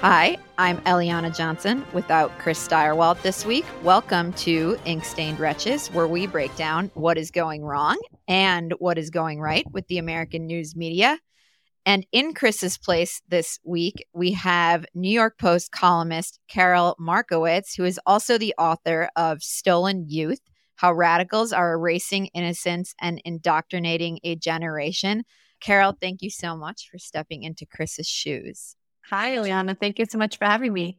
Hi, I'm Eliana Johnson without Chris Stirewalt this week. Welcome to Ink Stained Wretches, where we break down what is going wrong and what is going right with the American news media. And in Chris's place this week, we have New York Post columnist Karol Markowicz, who is also the author of Stolen Youth How Radicals Are Erasing Innocence and Indoctrinating a Generation. Karol, thank you so much for stepping into Chris's shoes. Hi, Eliana. Thank you so much for having me.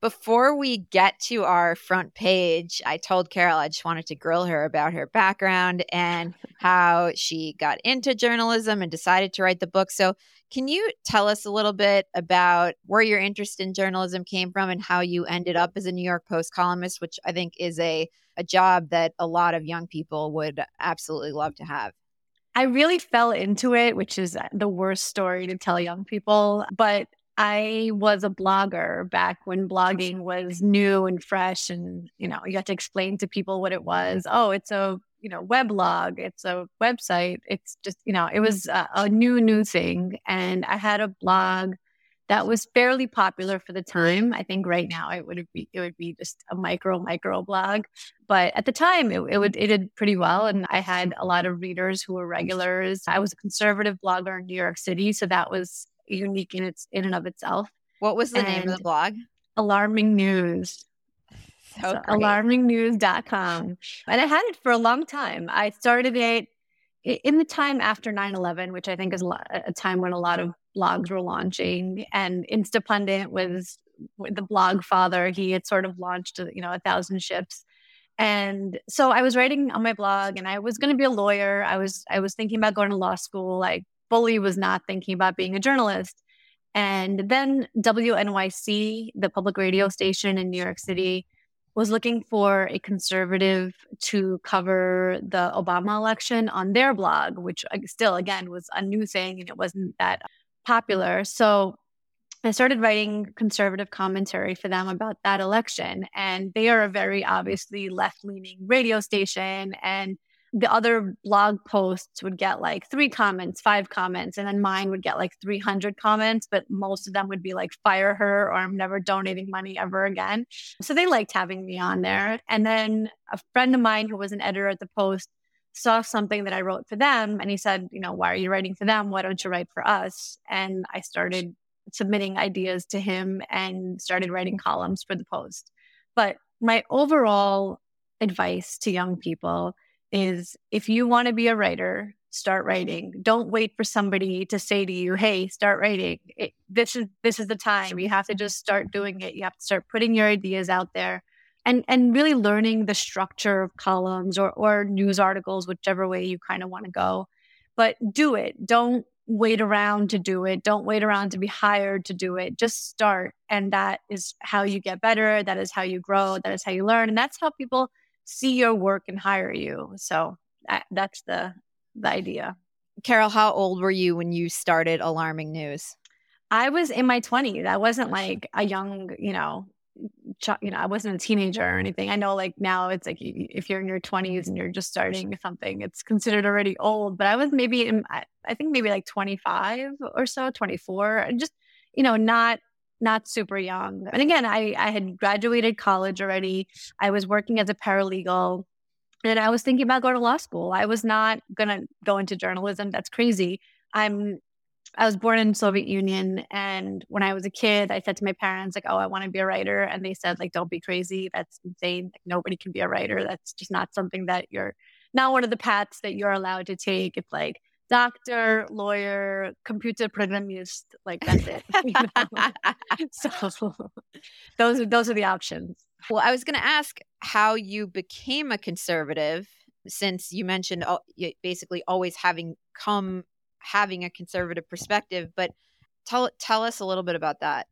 Before we get to our front page, I told Karol I just wanted to grill her about her background and how she got into journalism and decided to write the book. So, can you tell us a little bit about where your interest in journalism came from and how you ended up as a New York Post columnist, which I think is a, a job that a lot of young people would absolutely love to have? I really fell into it, which is the worst story to tell young people. But I was a blogger back when blogging was new and fresh and you know, you had to explain to people what it was. Oh, it's a, you know, weblog, it's a website. It's just, you know, it was a, a new new thing and I had a blog that was fairly popular for the time. I think right now it would be it would be just a micro micro blog, but at the time it, it would it did pretty well, and I had a lot of readers who were regulars. I was a conservative blogger in New York City, so that was unique in its in and of itself. What was the and name of the blog? Alarming News. So, so alarmingnews.com. And I had it for a long time. I started it in the time after 9-11, which I think is a time when a lot of blogs were launching. And Instapundit was the blog father. He had sort of launched, you know, a thousand ships. And so I was writing on my blog and I was going to be a lawyer. I was I was thinking about going to law school. I fully was not thinking about being a journalist. And then WNYC, the public radio station in New York City, was looking for a conservative to cover the Obama election on their blog, which still, again, was a new thing and it wasn't that popular. So I started writing conservative commentary for them about that election. And they are a very obviously left leaning radio station. And the other blog posts would get like three comments, five comments, and then mine would get like 300 comments, but most of them would be like, fire her or I'm never donating money ever again. So they liked having me on there. And then a friend of mine who was an editor at the Post saw something that I wrote for them and he said, you know, why are you writing for them? Why don't you write for us? And I started submitting ideas to him and started writing columns for the Post. But my overall advice to young people is if you want to be a writer, start writing. Don't wait for somebody to say to you, "Hey, start writing." It, this is this is the time. You have to just start doing it. You have to start putting your ideas out there and and really learning the structure of columns or or news articles whichever way you kind of want to go but do it don't wait around to do it don't wait around to be hired to do it just start and that is how you get better that is how you grow that is how you learn and that's how people see your work and hire you so that, that's the the idea Karol how old were you when you started alarming news I was in my 20s. I wasn't like a young, you know, you know, I wasn't a teenager or anything. I know like now it's like if you're in your 20s and you're just starting something, it's considered already old. But I was maybe in, I think maybe like 25 or so, 24, and just, you know, not not super young. And again, I, I had graduated college already. I was working as a paralegal and I was thinking about going to law school. I was not going to go into journalism. That's crazy. I'm I was born in Soviet Union, and when I was a kid, I said to my parents, like, "Oh, I want to be a writer," and they said, "Like, don't be crazy. That's insane. Like, nobody can be a writer. That's just not something that you're not one of the paths that you're allowed to take. It's like doctor, lawyer, computer programmist. Like that's it. so those are those are the options. Well, I was going to ask how you became a conservative, since you mentioned basically always having come having a conservative perspective. But tell tell us a little bit about that.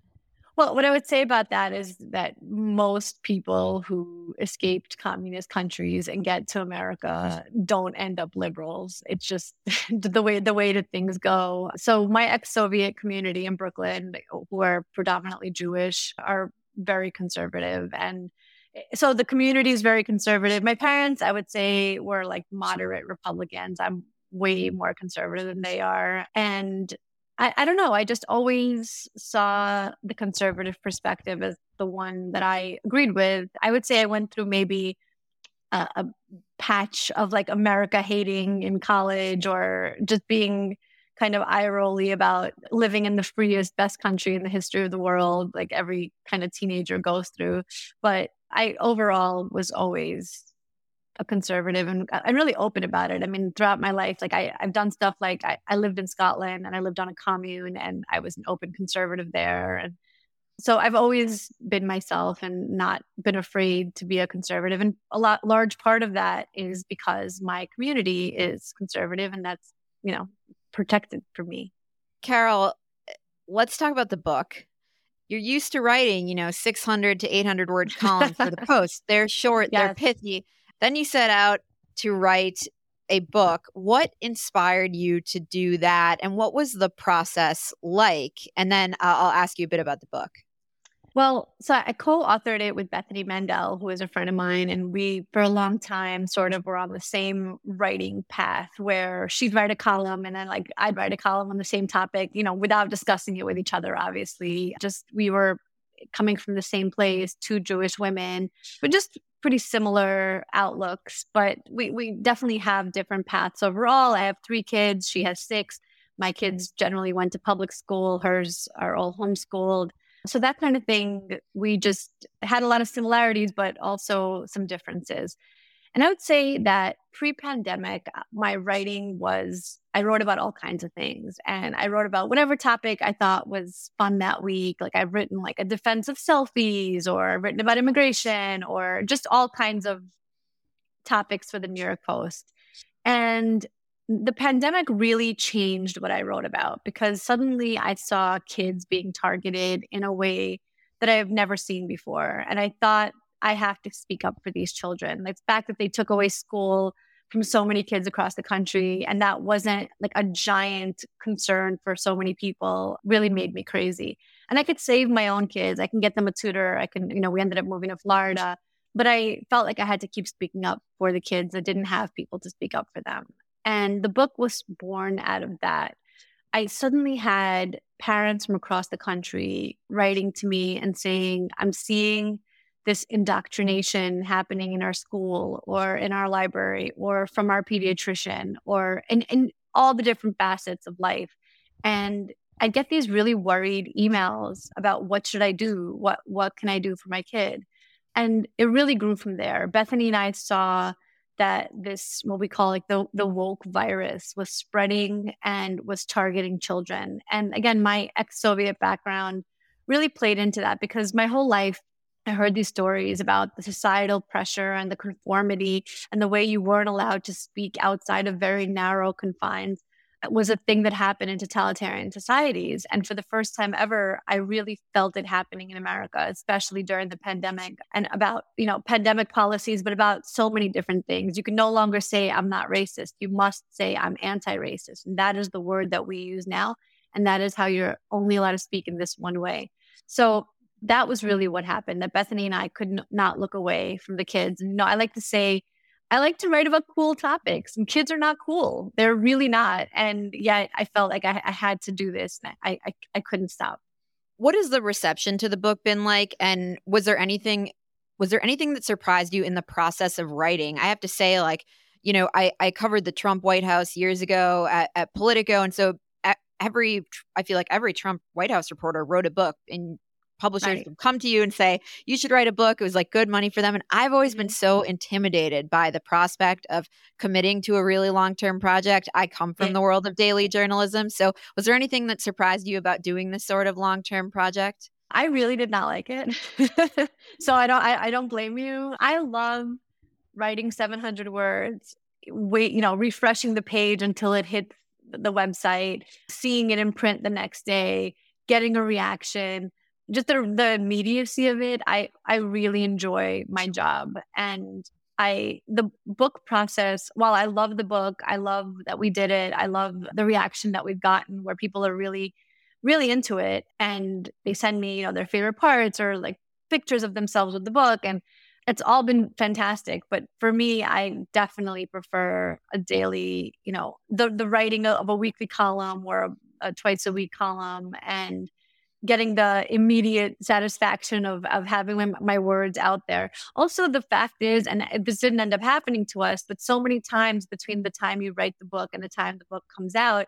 Well, what I would say about that is that most people who escaped communist countries and get to America don't end up liberals. It's just the way the way that things go. So my ex-Soviet community in Brooklyn, who are predominantly Jewish, are very conservative and eh, so the community is very conservative. My parents, I would say, were like moderate Republicans. I'm way more conservative than they are. And I, I don't know. I just always saw the conservative perspective as the one that I agreed with. I would say I went through maybe a, a patch of like America hating in college or just being kind of eye rolly about living in the freest, best country in the history of the world, like every kind of teenager goes through. But I overall was always a conservative and uh, I'm really open about it. I mean, throughout my life, like I, I've done stuff like I, I lived in Scotland and I lived on a commune and I was an open conservative there. And so I've always been myself and not been afraid to be a conservative. And a lot large part of that is because my community is conservative and that's, you know, protected for me. Karol, let's talk about the book. You're used to writing, you know, 600 to 800 word columns for the post. They're short, yes. they're pithy. Then you set out to write a book. What inspired you to do that? And what was the process like? And then uh, I'll ask you a bit about the book. Well, so I co-authored it with Bethany Mandel, who is a friend of mine, and we, for a long time, sort of were on the same writing path, where she'd write a column, and then like I'd write a column on the same topic, you know, without discussing it with each other. Obviously, just we were coming from the same place, two Jewish women, but just pretty similar outlooks, but we, we definitely have different paths overall. I have three kids, she has six. My kids generally went to public school, hers are all homeschooled. So, that kind of thing, we just had a lot of similarities, but also some differences. And I would say that pre pandemic, uh, my writing was, I wrote about all kinds of things. And I wrote about whatever topic I thought was fun that week. Like I've written like a defense of selfies or written about immigration or just all kinds of topics for the New York Post. And the pandemic really changed what I wrote about because suddenly I saw kids being targeted in a way that I have never seen before. And I thought I have to speak up for these children. The fact that they took away school from so many kids across the country and that wasn't like a giant concern for so many people really made me crazy. And I could save my own kids. I can get them a tutor. I can, you know, we ended up moving to Florida, but I felt like I had to keep speaking up for the kids that didn't have people to speak up for them. And the book was born out of that. I suddenly had parents from across the country writing to me and saying, I'm seeing this indoctrination happening in our school or in our library or from our pediatrician or in, in all the different facets of life. And I get these really worried emails about what should I do? What what can I do for my kid? And it really grew from there. Bethany and I saw that this what we call like the the woke virus was spreading and was targeting children. And again, my ex-Soviet background really played into that because my whole life I heard these stories about the societal pressure and the conformity and the way you weren't allowed to speak outside of very narrow confines it was a thing that happened in totalitarian societies. And for the first time ever, I really felt it happening in America, especially during the pandemic and about, you know, pandemic policies, but about so many different things. You can no longer say, I'm not racist. You must say, I'm anti racist. And that is the word that we use now. And that is how you're only allowed to speak in this one way. So that was really what happened that Bethany and I could not look away from the kids. And you know, I like to say, I like to write about cool topics, and kids are not cool. They're really not. And yet, I felt like I, I had to do this. I, I I couldn't stop. What has the reception to the book been like? And was there anything was there anything that surprised you in the process of writing? I have to say, like, you know, I I covered the Trump White House years ago at, at Politico, and so every I feel like every Trump White House reporter wrote a book, and publishers right. would come to you and say you should write a book. It was like good money for them and i've always been so mm-hmm. intimidated by the prospect of committing to a really long-term project. I come from the world of daily journalism so was there anything that surprised you about doing this sort of long-term project? I really did not like it. So i don't I, I don't blame you. I love writing 700 words wait you know refreshing the page until it hits the website seeing it in print the next day getting a reaction just the the immediacy of it. I I really enjoy my job and I the book process, while I love the book, I love that we did it. I love the reaction that we've gotten where people are really really into it and they send me, you know, their favorite parts or like pictures of themselves with the book and it's all been fantastic but for me i definitely prefer a daily you know the the writing of a weekly column or a, a twice a week column and getting the immediate satisfaction of of having my, my words out there also the fact is and uh, this didn't end up happening to us but so many times between the time you write the book and the time the book comes out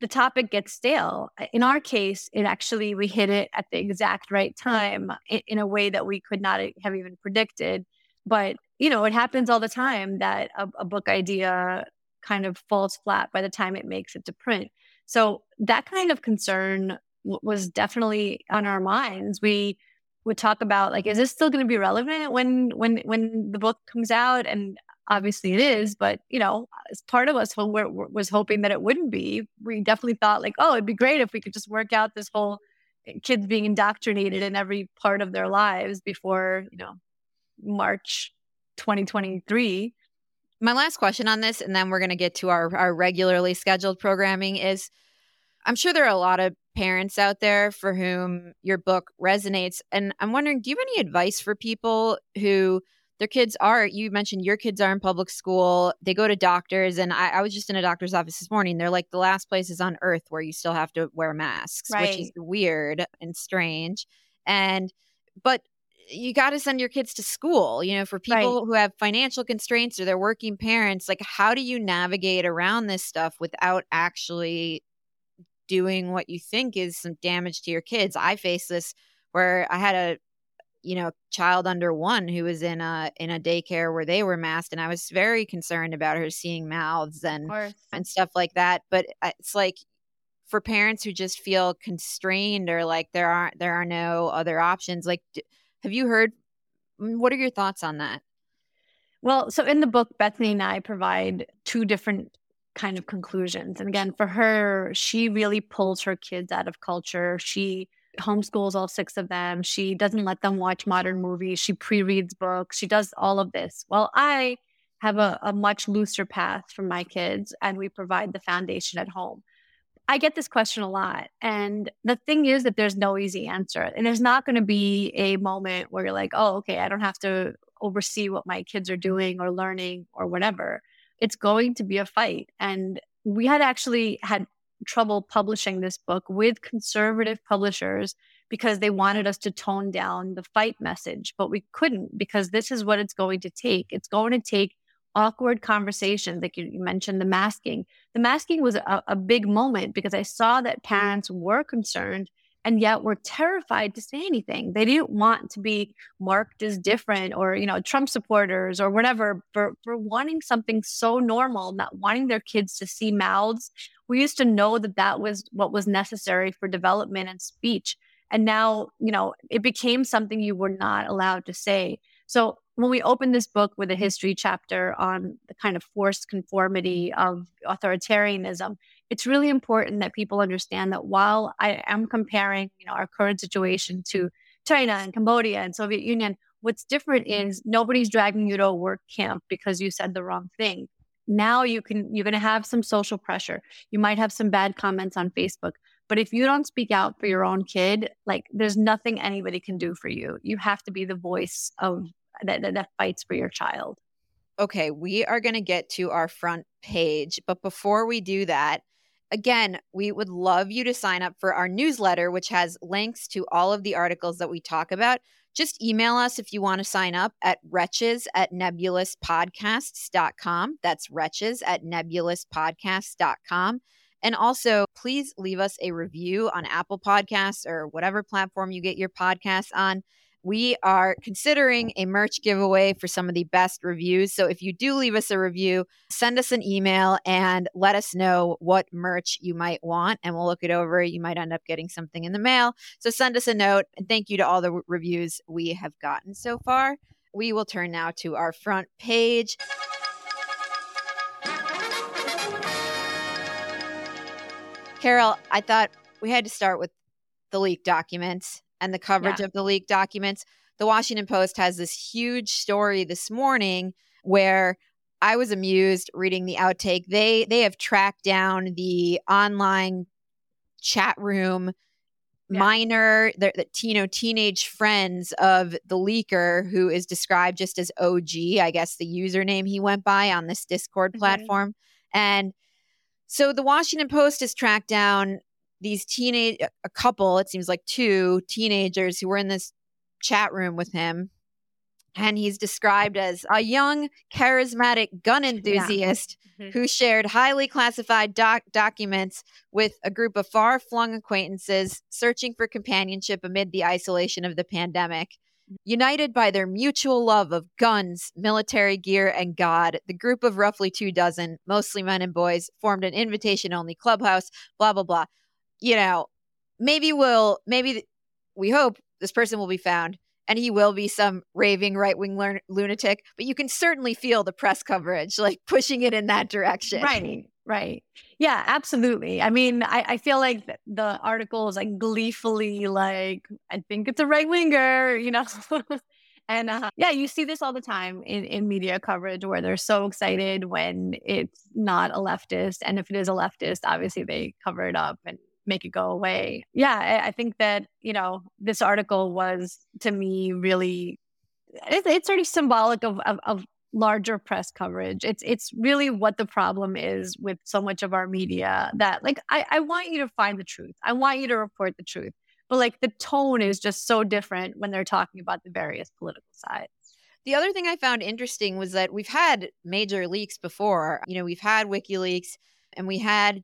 the topic gets stale. Uh, in our case, it actually, we hit it at the exact right time in, in, a way that we could not have even predicted. But, you know, it happens all the time that a, a book idea kind of falls flat by the time it makes it to print. So that kind of concern was definitely on our minds. We would talk about like, is this still going to be relevant when when when the book comes out? And obviously it is but you know as part of us who were, was hoping that it wouldn't be we definitely thought like oh it'd be great if we could just work out this whole eh, kids being indoctrinated in every part of their lives before you know march 2023 my last question on this and then we're going to get to our, our regularly scheduled programming is i'm sure there are a lot of parents out there for whom your book resonates and i'm wondering do you have any advice for people who their kids are you mentioned your kids are in public school they go to doctors and I, I, was just in a doctor's office this morning they're like the last places on earth where you still have to wear masks right. which is weird and strange and but you got to send your kids to school you know for people right. who have financial constraints or they're working parents like how do you navigate around this stuff without actually doing what you think is some damage to your kids. I face this where i had a you know child under one who was in a in a daycare where they were masked and i was very concerned about her seeing mouths and and stuff like that but it's like for parents who just feel constrained or like there aren't there are no other options like have you heard mm, what are your thoughts on that? Well so in the book bethany and i provide two different kind of conclusions and again for her she really pulls her kids out of culture she homeschools all six of them. She doesn't let them watch modern movies. She pre reads books. She does all of this. Well, I have a, a much looser path for my kids, and we provide the foundation at home. I get this question a lot. And the thing is that there's no easy answer. And there's not going to be a moment where you're like, oh, okay, I don't have to oversee what my kids are doing or learning or whatever. It's going to be a fight. And we had actually had trouble publishing this book with conservative publishers because they wanted us to tone down the fight message, but we couldn't because this is what it's going to take. It's going to take awkward conversations, like you, mentioned the masking. The masking was a, a big moment because I saw that parents were concerned and yet were terrified to say anything. They didn't want to be marked as different or, you know, Trump supporters or whatever for, for wanting something so normal, not wanting their kids to see mouths. We used to know that that was what was necessary for development and speech. And now, you know, it became something you were not allowed to say. So when we opened this book with a history chapter on the kind of forced conformity of authoritarianism, it's really important that people understand that while I am comparing, you know, our current situation to China and Cambodia and Soviet Union, what's different is nobody's dragging you to a work camp because you said the wrong thing. Now you can you're going to have some social pressure. You might have some bad comments on Facebook, but if you don't speak out for your own kid, like there's nothing anybody can do for you. You have to be the voice of that, that, that fights for your child. Okay, we are going to get to our front page, but before we do that, Again, we would love you to sign up for our newsletter, which has links to all of the articles that we talk about. Just email us if you want to sign up at wretches at nebulouspodcasts.com. That's wretches at nebulouspodcasts.com. And also, please leave us a review on Apple Podcasts or whatever platform you get your podcasts on we are considering a merch giveaway for some of the best reviews. So if you do leave us a review, send us an email and let us know what merch you might want, and we'll look it over. You might end up getting something in the mail. So send us a note. And thank you to all the reviews we have gotten so far. We will turn now to our front page. Karol, I thought we had to start with the leaked documents and the coverage Yeah. of the leaked documents. The Washington Post has this huge story this morning where I was amused reading the outtake. They they have tracked down the online chat room Yeah. minor the, the you know teenage friends of the leaker who is described just as OG, I guess the username he went by on this Discord Mhm. platform. And so the Washington Post has tracked down these teenage a couple, it seems like two teenagers who were in this chat room with him. And he's described as a young, charismatic gun enthusiast Mhm. who shared highly classified doc- documents with a group of far flung acquaintances searching for companionship amid the isolation of the pandemic. United by their mutual love of guns, military gear, and God, the group of roughly two dozen, mostly men and boys, formed an invitation only clubhouse, blah, blah, blah. You know, maybe we'll, maybe we hope this person will be found and he will be some raving right wing lunatic, but you can certainly feel the press coverage like pushing it in that direction. Right, right. Yeah, absolutely. I mean, I, I feel like the article is like gleefully like, I think it's a right winger, you know? and uh, yeah, you see this all the time in, in media coverage where they're so excited when it's not a leftist. And if it is a leftist, obviously they cover it up and make it go away. Yeah, I, I think that, you know, this article was to me really, it's, it's already symbolic of, of, of larger press coverage. It's it's really what the problem is with so much of our media that like I, I want you to find the truth. I want you to report the truth. But like the tone is just so different when they're talking about the various political sides. The other thing I found interesting was that we've had major leaks before. You know, we've had WikiLeaks and we had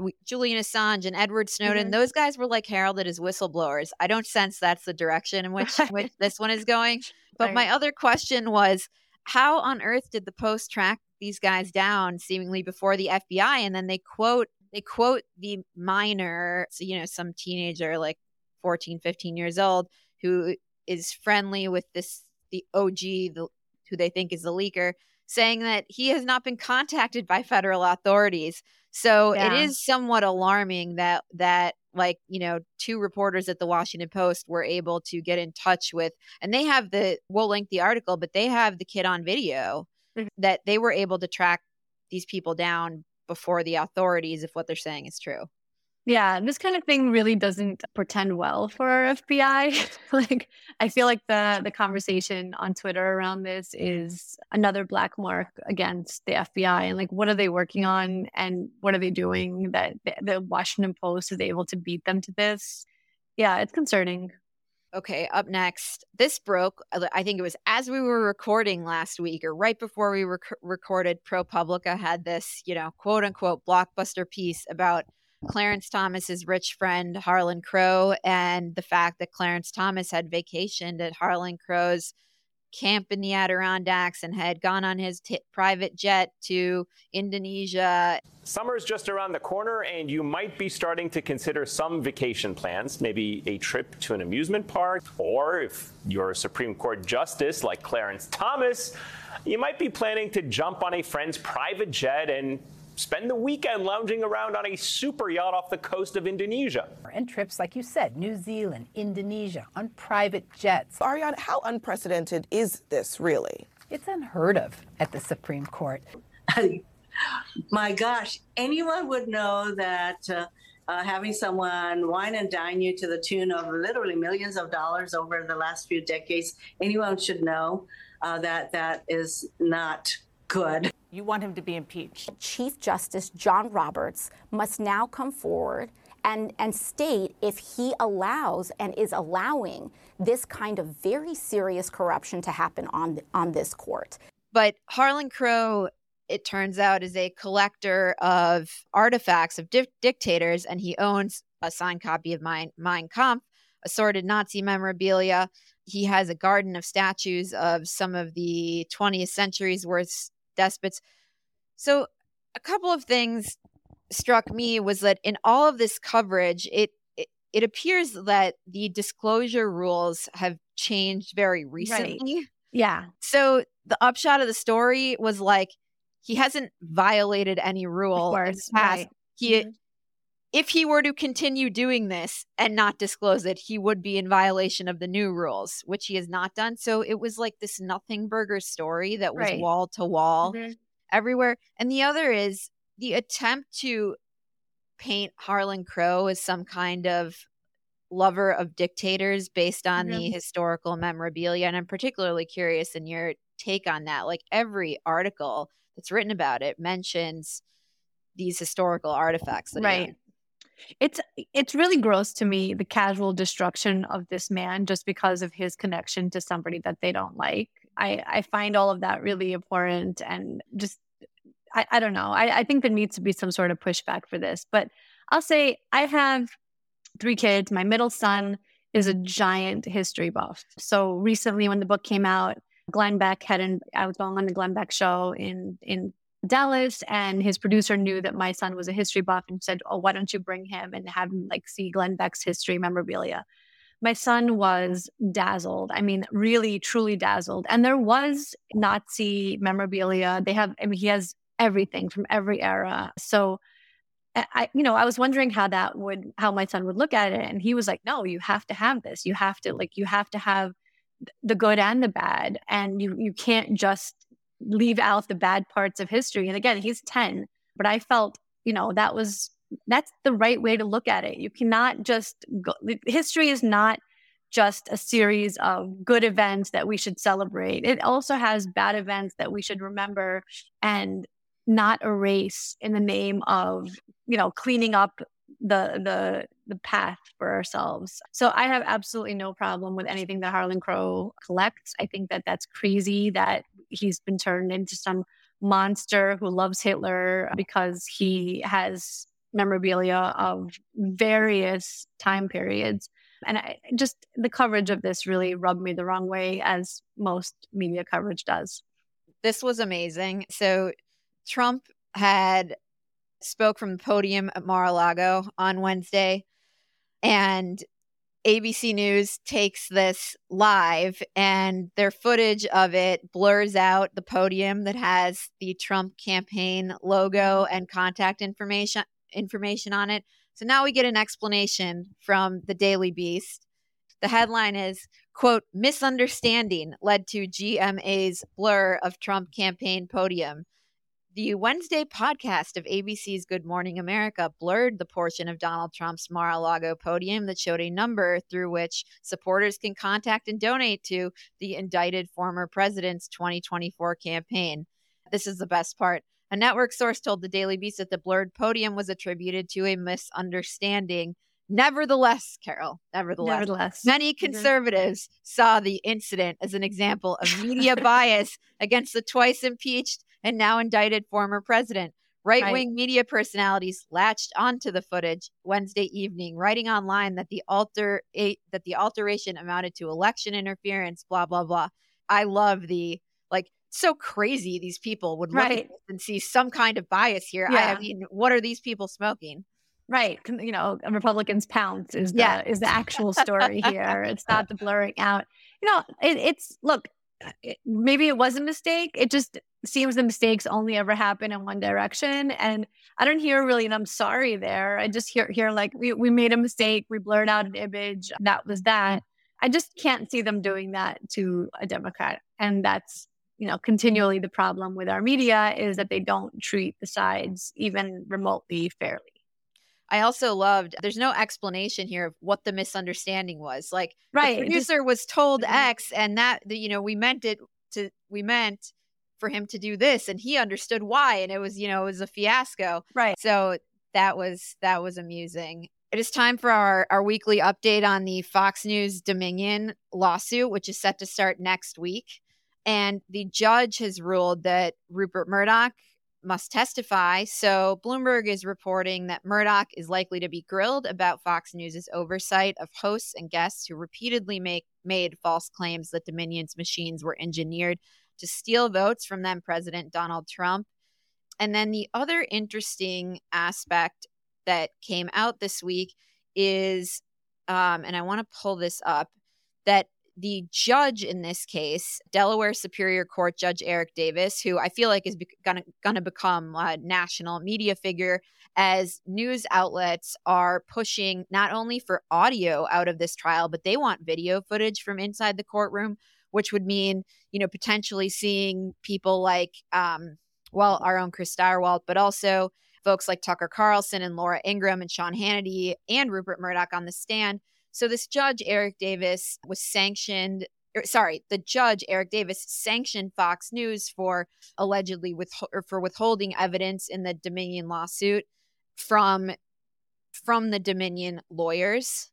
we, Julian Assange and Edward Snowden. Mhm. Those guys were like heralded as whistleblowers. I don't sense that's the direction in which, which this one is going. But my other question was how on earth did the Post track these guys down seemingly before the FBI? And then they quote they quote the minor, so, you know, some teenager like 14, 15 years old who is friendly with this the OG, the, who they think is the leaker, saying that he has not been contacted by federal authorities. So Yeah. it is somewhat alarming that that like you know two reporters at the Washington Post were able to get in touch with, and they have the we'll link the article, but they have the kid on video Mhm. that they were able to track these people down before the authorities if what they're saying is true. Yeah, this kind of thing really doesn't portend well for our FBI. like I feel like the the conversation on Twitter around this is another black mark against the FBI and like what are they working on and what are they doing that the, the Washington Post is able to beat them to this. Yeah, it's concerning. Okay, up next, this broke. I think it was as we were recording last week or right before we rec- recorded. ProPublica had this, you know, quote unquote blockbuster piece about Clarence Thomas's rich friend Harlan Crow and the fact that Clarence Thomas had vacationed at Harlan Crow's camp in the Adirondacks and had gone on his t- private jet to Indonesia. Summer's just around the corner, and you might be starting to consider some vacation plans, maybe a trip to an amusement park, or if you're a Supreme Court justice like Clarence Thomas, you might be planning to jump on a friend's private jet and spend the weekend lounging around on a super yacht off the coast of Indonesia. And trips, like you said, New Zealand, Indonesia, on private jets. Ariane, how unprecedented is this really? It's unheard of at the Supreme Court. My gosh, anyone would know that uh, uh, having someone wine and dine you to the tune of literally millions of dollars over the last few decades, anyone should know uh, that that is not good. You want him to be impeached. Chief Justice John Roberts must now come forward and, and state if he allows and is allowing this kind of very serious corruption to happen on, on this court. But Harlan Crow, it turns out, is a collector of artifacts of di- dictators, and he owns a signed copy of Mein, mein Kampf, assorted Nazi memorabilia. He has a garden of statues of some of the 20th century's worst despots. So, a couple of things struck me was that in all of this coverage, it it, it appears that the disclosure rules have changed very recently. Yeah. So the upshot of the story was like he hasn't violated any rule. Of in the past. Right. He Mhm. If he were to continue doing this and not disclose it, he would be in violation of the new rules, which he has not done. So it was like this nothing burger story that was Right. wall to wall Mhm. everywhere. And the other is the attempt to paint Harlan Crow as some kind of lover of dictators based on the Mhm. historical memorabilia. And I'm particularly curious in your take on that. Like every article that's written about it mentions these historical artifacts. That right. It's it's really gross to me the casual destruction of this man just because of his connection to somebody that they don't like. I i find all of that really abhorrent and just i, I don't know. I, I think there needs to be some sort of pushback for this but i'll say i have three kids. My middle son is a giant history buff. So recently when the book came out glenn beck had an i was going on the glenn beck show in in Dallas, and his producer knew that my son was a history buff and said, "Oh, why don't you bring him and have him like see Glenn Beck's history memorabilia?" My son was dazzled. I mean, really, truly dazzled. And there was Nazi memorabilia. They have. I mean, he has everything from every era. So, I, you know, I was wondering how that would, how my son would look at it, and he was like, "No, you have to have this. You have to like, you have to have." the good and the bad and you you can't just leave out the bad parts of history. And again he's 10 but i felt you know that was that's the right way to look at it. You cannot just go history is not just a series of good events that we should celebrate. It also has bad events that we should remember and not erase in the name of you know cleaning up the the the path for ourselves. So I have absolutely no problem with anything that Harlan Crow collects. I think that that's crazy that he's been turned into some monster who loves Hitler because he has memorabilia of various time periods. And I just the coverage of this really rubbed me the wrong way as most media coverage does. This was amazing. So Trump had spoke from the podium at Mar-a-Lago on Wednesday and ABC News takes this live and their footage of it blurs out the podium that has the Trump campaign logo and contact information information on it. So now we get an explanation from the Daily Beast. The headline is quote misunderstanding led to GMA's blur of Trump campaign podium. The Wednesday podcast of ABC's Good Morning America blurred the portion of Donald Trump's Mar a Lago podium that showed a number through which supporters can contact and donate to the indicted former president's 2024 campaign. This is the best part. A network source told the Daily Beast that the blurred podium was attributed to a misunderstanding. Nevertheless, Karol, nevertheless, Nevertheless. many Mhm. conservatives saw the incident as an example of media bias against the twice impeached and now indicted former president. Right wing media personalities latched onto the footage Wednesday evening, writing online that the alter that the alteration amounted to election interference. Blah blah blah. I love the like so crazy these people would look Right. and see some kind of bias here. Yeah. I mean, what are these people smoking? Right. You know, Republicans pounce is the Yeah. is the actual story here. It's not the blurring out. You know, it, it's look, uh, it, maybe it was a mistake. It just seems the mistakes only ever happen in one direction. And I don't hear really an I'm sorry there. I just hear hear like we, we made a mistake, we blurred out an image. That was that. I just can't see them doing that to a Democrat. And that's you know continually the problem with our media is that they don't treat the sides even remotely fairly. I also loved there's no explanation here of what the misunderstanding was. Like Right, the producer was told Mhm. X and that you know, we meant it to we meant for him to do this and he understood why and it was, you know, it was a fiasco. Right. So that was that was amusing. It is time for our, our weekly update on the Fox News Dominion lawsuit, which is set to start next week. And the judge has ruled that Rupert Murdoch must testify. So Bloomberg is reporting that Murdoch is likely to be grilled about Fox News' oversight of hosts and guests who repeatedly make made false claims that Dominion's machines were engineered to steal votes from then President Donald Trump. And then the other interesting aspect that came out this week is, um, and I want to pull this up, that the judge in this case, Delaware Superior Court Judge Eric Davis, who I feel like is be- gonna gonna become a national media figure as news outlets are pushing not only for audio out of this trial, but they want video footage from inside the courtroom, which would mean you know potentially seeing people like um, well our own Chris Stirewalt, but also folks like Tucker Carlson and Laura Ingraham and Sean Hannity and Rupert Murdoch on the stand so this judge, Eric Davis, was sanctioned. Er, sorry, the judge, Eric Davis, sanctioned Fox News for allegedly with for withholding evidence in the Dominion lawsuit from from the Dominion lawyers.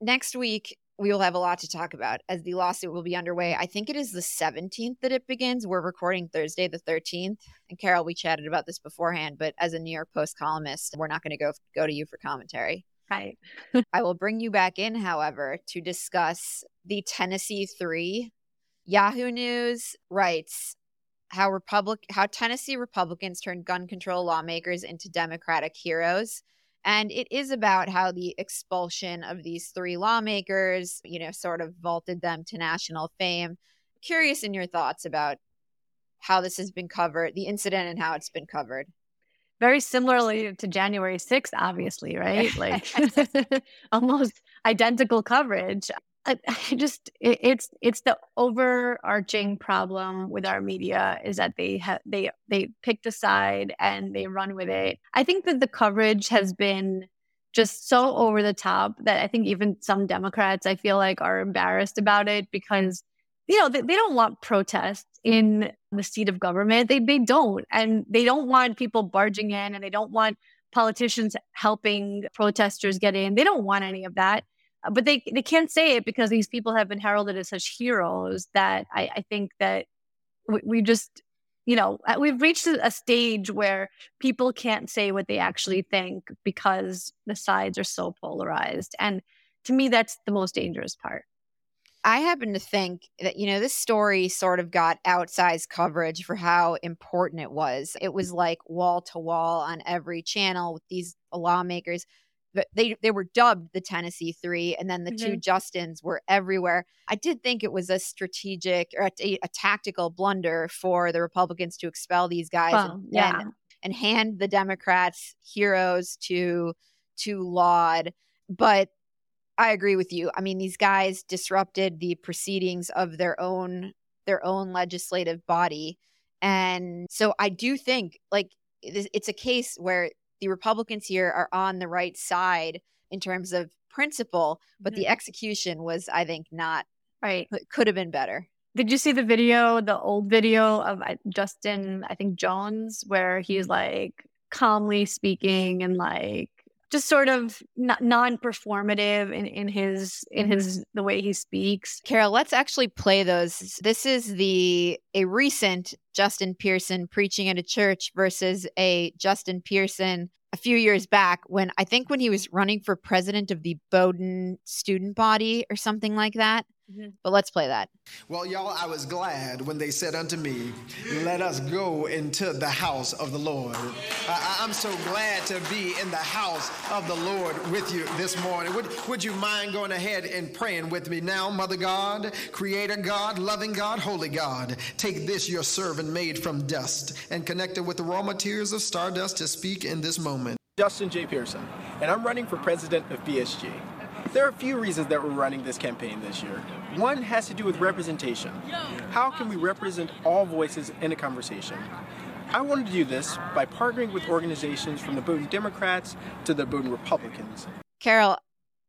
Next week, we will have a lot to talk about as the lawsuit will be underway. I think it is the 17th that it begins. We're recording Thursday, the 13th. And Karol, we chatted about this beforehand, but as a New York Post columnist, we're not going to go go to you for commentary. Right. I will bring you back in, however, to discuss the Tennessee Three. Yahoo News writes how Republic how Tennessee Republicans turned gun control lawmakers into Democratic heroes. And it is about how the expulsion of these three lawmakers, you know, sort of vaulted them to national fame. Curious in your thoughts about how this has been covered, the incident and how it's been covered very similarly to January 6th, obviously, right? Like almost identical coverage. I, I just it, it's it's the overarching problem with our media is that they have they they picked a side and they run with it. I think that the coverage has been just so over the top that I think even some Democrats I feel like are embarrassed about it because you know, they, they don't want protests in the seat of government. They they don't, and they don't want people barging in, and they don't want politicians helping protesters get in. They don't want any of that. Uh, but they they can't say it because these people have been heralded as such heroes that I, I think that we, we just you know uh, we've reached a stage where people can't say what they actually think because the sides are so polarized and to me that's the most dangerous part I happen to think that, you know, this story sort of got outsized coverage for how important it was. It was like wall to wall on every channel with these lawmakers. But They they were dubbed the Tennessee Three, and then the mm-hmm. two Justins were everywhere. I did think it was a strategic or a, a tactical blunder for the Republicans to expel these guys well, and, yeah. and, and hand the Democrats heroes to to laud. But I agree with you. I mean, these guys disrupted the proceedings of their own their own legislative body. And so I do think like it's a case where the Republicans here are on the right side in terms of principle, but mm-hmm. the execution was, I think, not right. Could have been better. Did you see the video, the old video of Justin, I think Jones, where he's like calmly speaking and like just sort of non-performative in, in his in mm-hmm. his the way he speaks. Karol, let's actually play those. This is the a recent Justin Pearson preaching at a church versus a Justin Pearson a few years back when I think when he was running for president of the Bowdoin student body or something like that. Mm-hmm. But let's play that. Well, y'all, I was glad when they said unto me, Let us go into the house of the Lord. I, am so glad to be in the house of the Lord with you this morning. Would, would you mind going ahead and praying with me now, Mother God, Creator God, loving God, Holy God? Take this, your servant made from dust, and connect it with the raw materials of stardust to speak in this moment. Justin J. Pearson, and I'm running for president of BSG. There are a few reasons that we're running this campaign this year. One has to do with representation. How can we represent all voices in a conversation? I wanted to do this by partnering with organizations from the Bowdoin Democrats to the Bowdoin Republicans. Karol,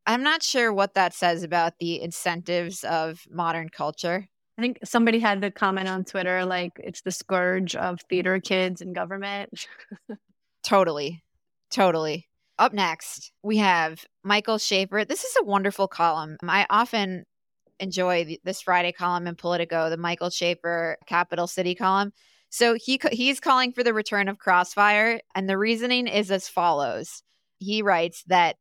I'm not sure what that says about the incentives of modern culture. I think somebody had the comment on Twitter like it's the scourge of theater kids in government. totally. Totally. Up next, we have Michael Schaffer. This is a wonderful column. I often enjoy this Friday column in Politico, the Michael Schaffer Capital City column. So he he's calling for the return of Crossfire, and the reasoning is as follows. He writes that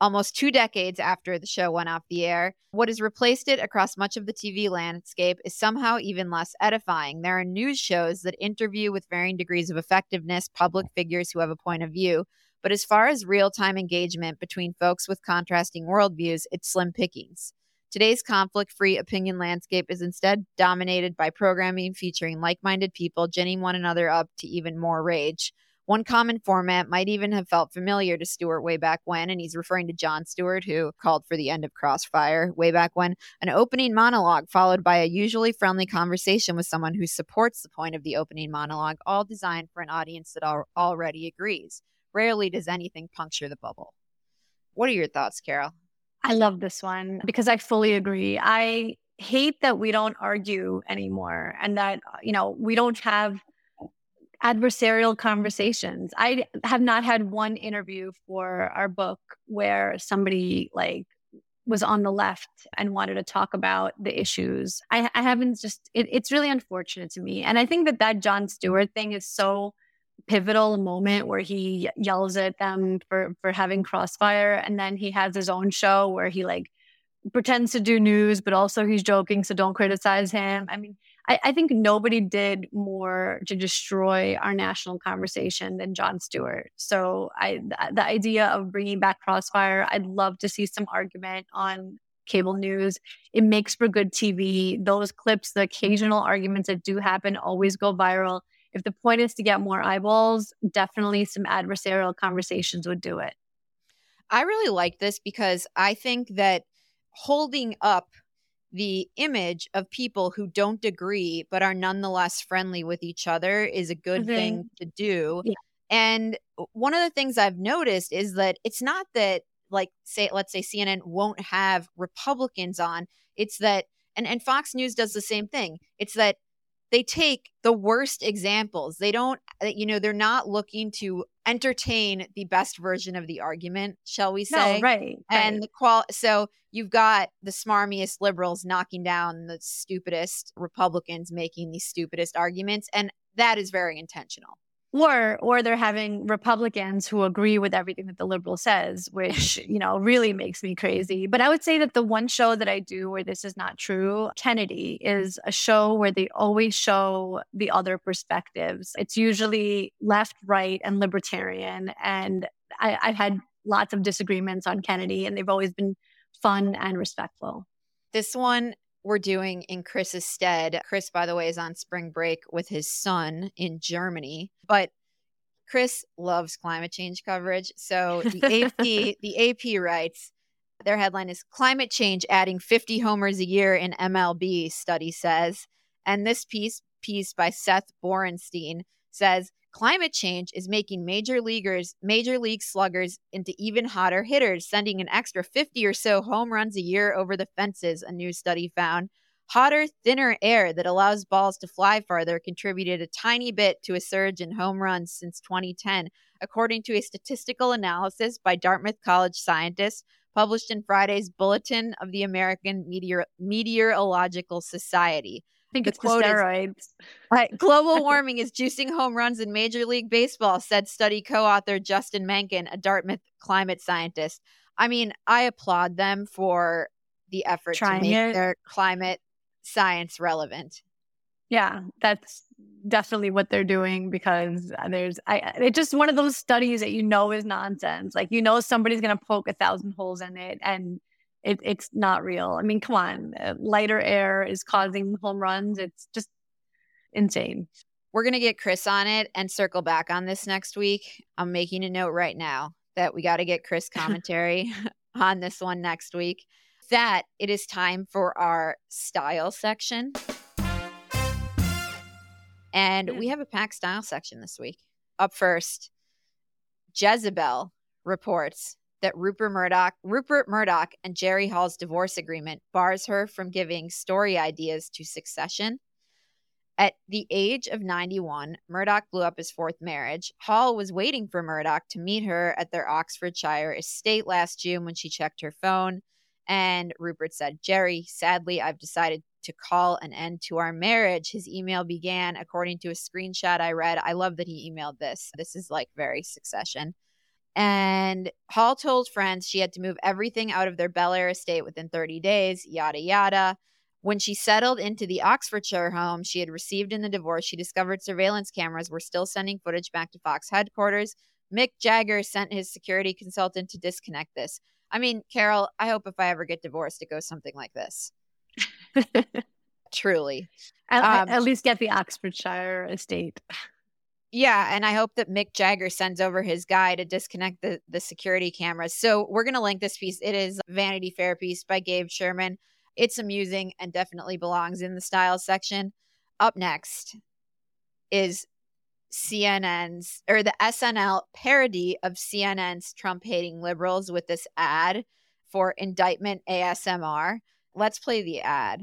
almost two decades after the show went off the air, what has replaced it across much of the TV landscape is somehow even less edifying. There are news shows that interview with varying degrees of effectiveness public figures who have a point of view, but as far as real time engagement between folks with contrasting worldviews, it's slim pickings. Today's conflict free opinion landscape is instead dominated by programming featuring like minded people ginning one another up to even more rage. One common format might even have felt familiar to Stewart way back when, and he's referring to Jon Stewart, who called for the end of Crossfire way back when. An opening monologue followed by a usually friendly conversation with someone who supports the point of the opening monologue, all designed for an audience that al- already agrees. Rarely does anything puncture the bubble. What are your thoughts, Karol? I love this one because I fully agree. I hate that we don't argue anymore and that, you know, we don't have adversarial conversations. I have not had one interview for our book where somebody like was on the left and wanted to talk about the issues. I, I haven't just, it, it's really unfortunate to me. And I think that that Jon Stewart thing is so pivotal moment where he yells at them for for having crossfire and then he has his own show where he like pretends to do news but also he's joking so don't criticize him. I mean I, I think nobody did more to destroy our national conversation than jon stewart. So i th- the idea of bringing back crossfire i'd love to see some argument on cable news. It makes for good tv those clips the occasional arguments that do happen always go viral if the point is to get more eyeballs, definitely some adversarial conversations would do it. I really like this because I think that holding up the image of people who don't agree but are nonetheless friendly with each other is a good mm-hmm. thing to do. Yeah. And one of the things I've noticed is that it's not that like say let's say CNN won't have Republicans on. It's that and and Fox News does the same thing. It's that they take the worst examples. They don't, uh, you know, they're not looking to entertain the best version of the argument, shall we say? No, right. And right. the qual so you've got the smarmiest liberals knocking down the stupidest Republicans making the stupidest arguments. And that is very intentional or or they're having republicans who agree with everything that the liberal says which you know really makes me crazy. But i would say that the one show that i do where this is not true kennedy is a show where they always show the other perspectives. It's usually left right and libertarian and I, i've had lots of disagreements on kennedy and they've always been fun and respectful. This one we're doing in Chris's stead. Chris, by the way, is on spring break with his son in Germany, but Chris loves climate change coverage. So the AP, the AP writes, their headline is Climate Change Adding 50 Homers a Year in MLB, study says. And this piece, piece by Seth Borenstein, says Climate change is making major leaguers, major league sluggers into even hotter hitters, sending an extra 50 or so home runs a year over the fences, a new study found. Hotter, thinner air that allows balls to fly farther contributed a tiny bit to a surge in home runs since 2010, according to a statistical analysis by Dartmouth College scientists published in Friday's Bulletin of the American Meteor- Meteorological Society. I think the it's quote steroids. Is, Global warming is juicing home runs in Major League Baseball, said study co author Justin Mankin, a Dartmouth climate scientist. I mean, I applaud them for the effort Trying to make it. their climate science relevant. Yeah, that's definitely what they're doing because there's I it's just one of those studies that you know is nonsense. Like you know somebody's going to poke a thousand holes in it and it, it's not real. I mean, come on, uh, lighter air is causing home runs. It's just insane. We're going to get Chris on it and circle back on this next week. I'm making a note right now that we got to get Chris commentary on this one next week. That it is time for our style section. And we have a packed style section this week. Up first, Jezebel reports that Rupert Murdoch, Rupert Murdoch and Jerry Hall's divorce agreement bars her from giving story ideas to Succession. At the age of 91, Murdoch blew up his fourth marriage. Hall was waiting for Murdoch to meet her at their Oxfordshire estate last June when she checked her phone. And Rupert said, Jerry, sadly, I've decided to call an end to our marriage. His email began, according to a screenshot I read. I love that he emailed this. This is like very succession. And Hall told friends she had to move everything out of their Bel Air estate within 30 days, yada, yada. When she settled into the Oxfordshire home she had received in the divorce, she discovered surveillance cameras were still sending footage back to Fox headquarters. Mick Jagger sent his security consultant to disconnect this. I mean, Karol, I hope if I ever get divorced, it goes something like this. Truly. At, Um, at least get the Oxfordshire estate. Yeah, and I hope that Mick Jagger sends over his guy to disconnect the, the security cameras. So we're going to link this piece. It is Vanity Fair piece by Gabe Sherman. It's amusing and definitely belongs in the style section. Up next is CNN's or the SNL parody of CNN's Trump hating liberals with this ad for indictment ASMR. Let's play the ad.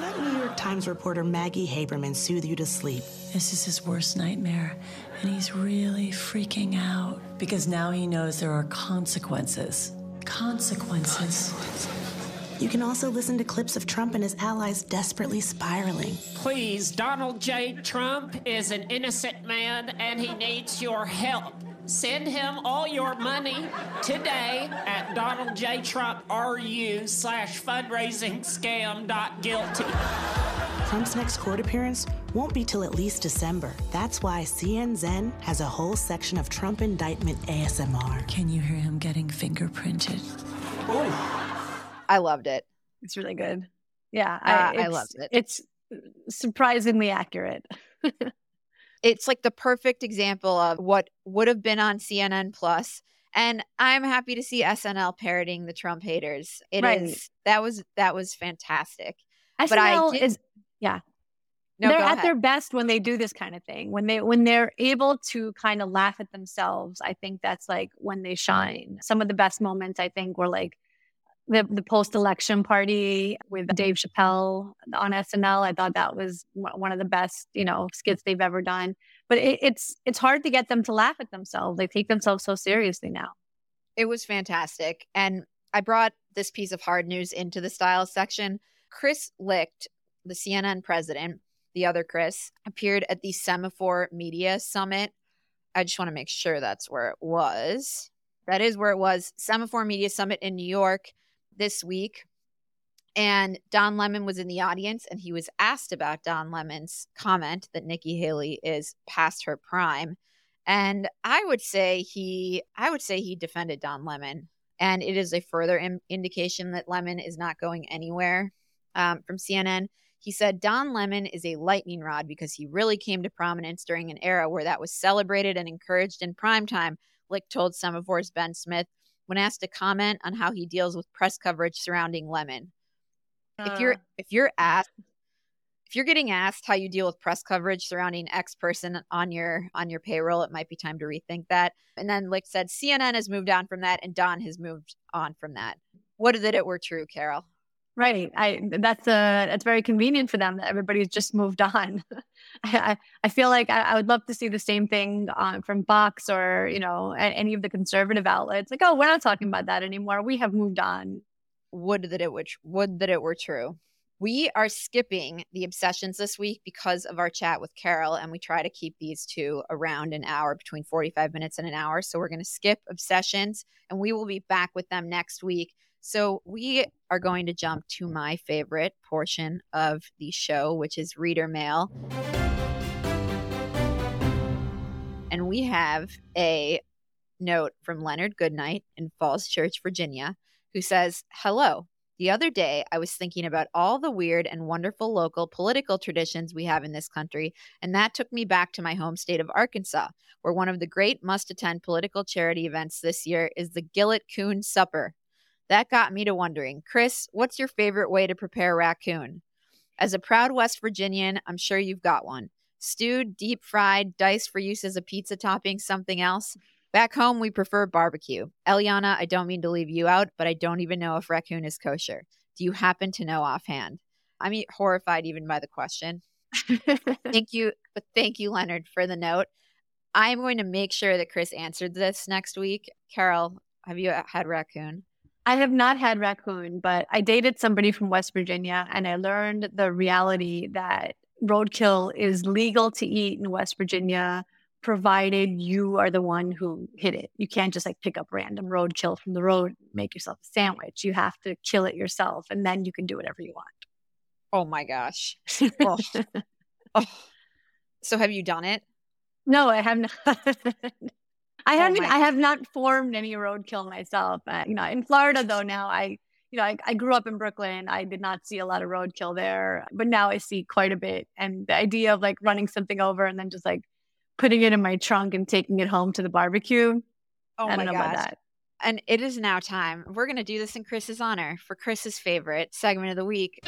Let New York Times reporter Maggie Haberman soothe you to sleep. This is his worst nightmare, and he's really freaking out because now he knows there are consequences. Consequences. You can also listen to clips of Trump and his allies desperately spiraling. Please, Donald J. Trump is an innocent man and he needs your help. Send him all your money today at Donald J. Trump RU slash fundraising scam dot guilty. Trump's next court appearance won't be till at least December. That's why CNN has a whole section of Trump indictment ASMR. Can you hear him getting fingerprinted? I loved it. It's really good. Yeah, Uh, I it's- loved it. It's surprisingly accurate. it's like the perfect example of what would have been on CNN Plus. And I'm happy to see SNL parroting the Trump haters. It is Right. that was that was fantastic. but SNL I did, is yeah. No, they're at ahead. their best when they do this kind of thing. When they when they're able to kind of laugh at themselves, I think that's like when they shine. Some of the best moments I think were like the the post election party with mm-hmm. Dave Chappelle on SNL. I thought that was one of the best you know skits they've ever done. But it, it's it's hard to get them to laugh at themselves. They take themselves so seriously now. It was fantastic. And I brought this piece of hard news into the style section. Chris Licht, the CNN president, the other Chris, appeared at the Semafor Media Summit. I just want to make sure that's where it was. That is where it was. Semafor Media Summit in New York this week. And Don Lemon was in the audience and he was asked about Don Lemon's comment that Nikki Haley is past her prime. And I would say he I would say he defended Don Lemon. And it is a further Im- indication that Lemon is not going anywhere um, from CNN. He said Don Lemon is a lightning rod because he really came to prominence during an era where that was celebrated and encouraged in prime time, Licht told Semafor's Ben Smith when asked to comment on how he deals with press coverage surrounding Lemon. if you're Uh. if you're asked if you're getting asked how you deal with press coverage surrounding X person on your on your payroll, it might be time to rethink that. And then Licht said CNN has moved on from that and Don has moved on from that. What if it were true, Karol? Right. I that's uh that's very convenient for them that everybody's just moved on. I, I feel like I, I would love to see the same thing uh, from Fox or you know any of the conservative outlets. Like, oh, we're not talking about that anymore. We have moved on. Would that it would would that it were true. We are skipping the obsessions this week because of our chat with Karol, and we try to keep these two around an hour, between 45 minutes and an hour. So we're going to skip obsessions, and we will be back with them next week. So we are going to jump to my favorite portion of the show, which is reader mail. And we have a note from Leonard Goodnight in Falls Church, Virginia, who says, Hello. The other day, I was thinking about all the weird and wonderful local political traditions we have in this country, and that took me back to my home state of Arkansas, where one of the great must attend political charity events this year is the Gillett Coon Supper. That got me to wondering, Chris, what's your favorite way to prepare raccoon? As a proud West Virginian, I'm sure you've got one. Stewed, deep fried, diced for use as a pizza topping, something else. Back home, we prefer barbecue. Eliana, I don't mean to leave you out, but I don't even know if raccoon is kosher. Do you happen to know offhand? I'm horrified even by the question. thank you, but thank you, Leonard, for the note. I am going to make sure that Chris answered this next week. Karol, have you uh, had raccoon? I have not had raccoon, but I dated somebody from West Virginia and I learned the reality that roadkill is legal to eat in West Virginia provided you are the one who hit it. You can't just like pick up random roadkill from the road, make yourself a sandwich. You have to kill it yourself and then you can do whatever you want. Oh my gosh. Oh. Oh. So have you done it? No, I have not. I Oh haven't. I have not formed any roadkill myself. Uh, you know, in Florida though, now I, you know, I, I grew up in Brooklyn. I did not see a lot of roadkill there, but now I see quite a bit. And the idea of like running something over and then just like putting it in my trunk and taking it home to the barbecue. Oh I don't my know gosh. about that. And it is now time. We're going to do this in Chris's honor for Chris's favorite segment of the week,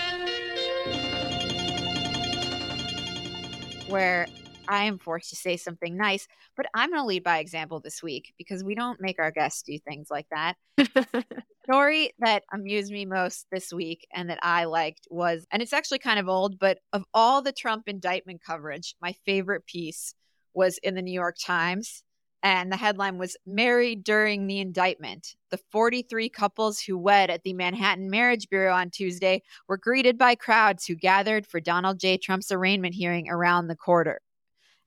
where I am forced to say something nice, but I'm going to lead by example this week because we don't make our guests do things like that. Story that amused me most this week and that I liked was, and it's actually kind of old, but of all the Trump indictment coverage, my favorite piece was in the New York Times and the headline was Married During the Indictment. The 43 couples who wed at the Manhattan Marriage Bureau on Tuesday were greeted by crowds who gathered for Donald J. Trump's arraignment hearing around the quarter.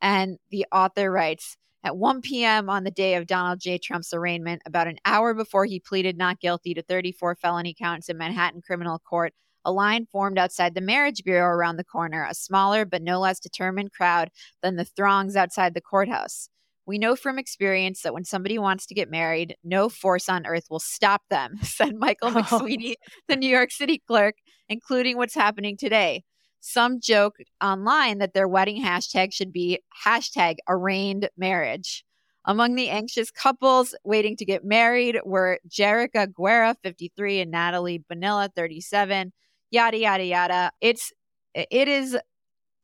And the author writes At 1 p.m. on the day of Donald J. Trump's arraignment, about an hour before he pleaded not guilty to 34 felony counts in Manhattan criminal court, a line formed outside the Marriage Bureau around the corner, a smaller but no less determined crowd than the throngs outside the courthouse. We know from experience that when somebody wants to get married, no force on earth will stop them, said Michael oh. McSweeney, the New York City clerk, including what's happening today. Some joke online that their wedding hashtag should be hashtag arraigned marriage. Among the anxious couples waiting to get married were Jerica Guerra, 53, and Natalie Bonilla, 37. Yada yada yada. It's it is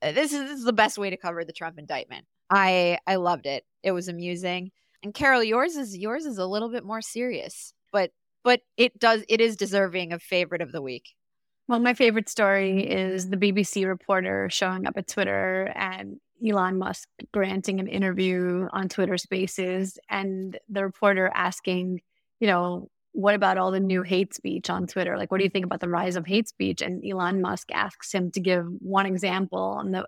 this is, this is the best way to cover the Trump indictment. I I loved it. It was amusing. And Karol, yours is yours is a little bit more serious, but but it does it is deserving of favorite of the week. Well, my favorite story is the BBC reporter showing up at Twitter and Elon Musk granting an interview on Twitter Spaces, and the reporter asking, you know, what about all the new hate speech on Twitter? Like, what do you think about the rise of hate speech? And Elon Musk asks him to give one example, and the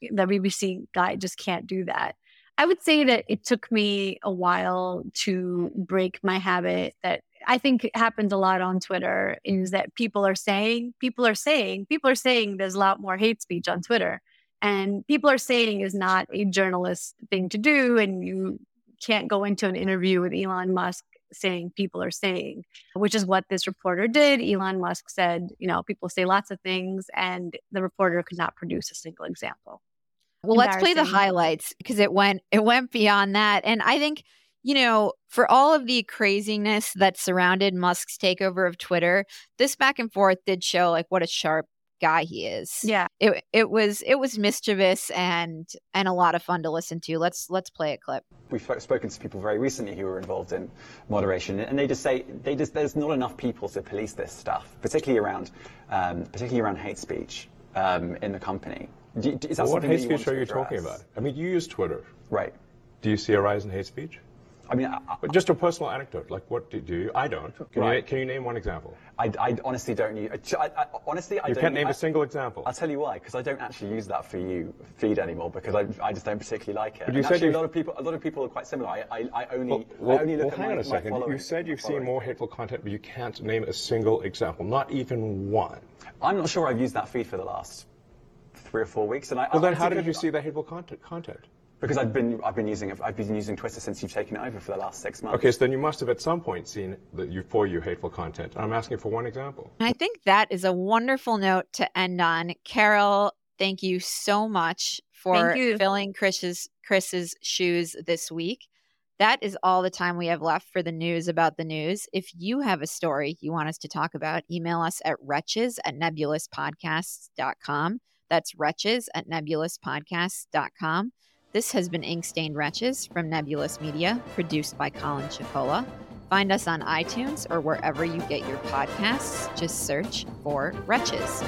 the BBC guy just can't do that. I would say that it took me a while to break my habit that I think happens a lot on Twitter is that people are saying, people are saying, people are saying there's a lot more hate speech on Twitter. And people are saying is not a journalist thing to do. And you can't go into an interview with Elon Musk saying people are saying, which is what this reporter did. Elon Musk said, you know, people say lots of things, and the reporter could not produce a single example. Well, let's play the highlights because it went it went beyond that. And I think, you know, for all of the craziness that surrounded Musk's takeover of Twitter, this back and forth did show like what a sharp guy he is. Yeah. It it was it was mischievous and and a lot of fun to listen to. Let's let's play a clip. We've spoken to people very recently who were involved in moderation, and they just say they just there's not enough people to police this stuff, particularly around um, particularly around hate speech um, in the company. Do, do- is that Well, what hate that speech want are to you talking about? I mean, you use Twitter. Right. Do you see a rise in hate speech? I mean, I, just a personal anecdote. Like, what do, do you? I don't. Can, you, can you name one example? I, I honestly don't use. I, I, honestly, I You don't. can't name a single example. I'll tell you why, because I don't actually use that for you feed anymore because I, I just don't particularly like it. But you And said actually, you- a lot of people a lot of people are quite similar. I, I, only Well, I only look well, at hang my, on a second. You said you've seen more hateful content, but you can't name a single example, not even one. I'm not sure I've used that feed for the last three or four weeks, and I. Well, then how did you see that hateful content? content? Because I've been I've been using. I've been using Twitter since you've taken it over for the last six months. Okay, so then you must have at some point seen the, you, for you hateful content. I'm asking for one example. I think that is a wonderful note to end on. Karol, thank you so much for filling Chris's Chris's shoes this week. That is all the time we have left for the news about the news. If you have a story you want us to talk about, email us at wretches at nebulouspodcasts.com. That's wretches at nebulouspodcasts.com. This has been Ink Stained Wretches from Nebulous Media, produced by Colin Chicola. Find us on iTunes or wherever you get your podcasts. Just search for Wretches.